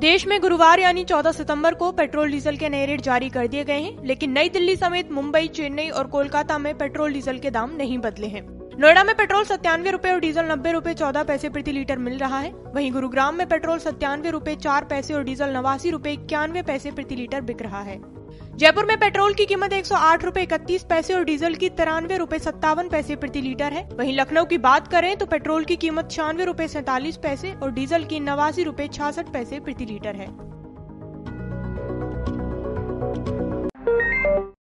देश में गुरुवार यानी 14 सितंबर को पेट्रोल डीजल के नए रेट जारी कर दिए गए हैं, लेकिन नई दिल्ली समेत मुंबई, चेन्नई और कोलकाता में पेट्रोल डीजल के दाम नहीं बदले हैं। नोएडा में पेट्रोल सत्तानवे रूपए और डीजल नब्बे रूपए चौदह पैसे प्रति लीटर मिल रहा है। वहीं गुरुग्राम में पेट्रोल सत्तानवे रूपए चार पैसे और डीजल नवासी रूपए इक्यानवे पैसे प्रति लीटर बिक रहा है। जयपुर में पेट्रोल की कीमत एक सौ आठ रूपए इकतीस पैसे और डीजल की तिरानवे रूपए सत्तावन पैसे प्रति लीटर है। वहीं लखनऊ की बात करें तो पेट्रोल की कीमत छियानवे रूपए सैतालीस पैसे और डीजल की नवासी रूपए छियासठ पैसे प्रति लीटर है।